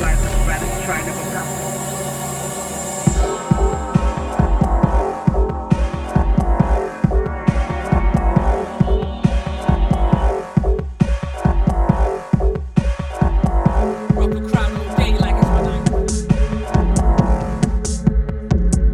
Trying to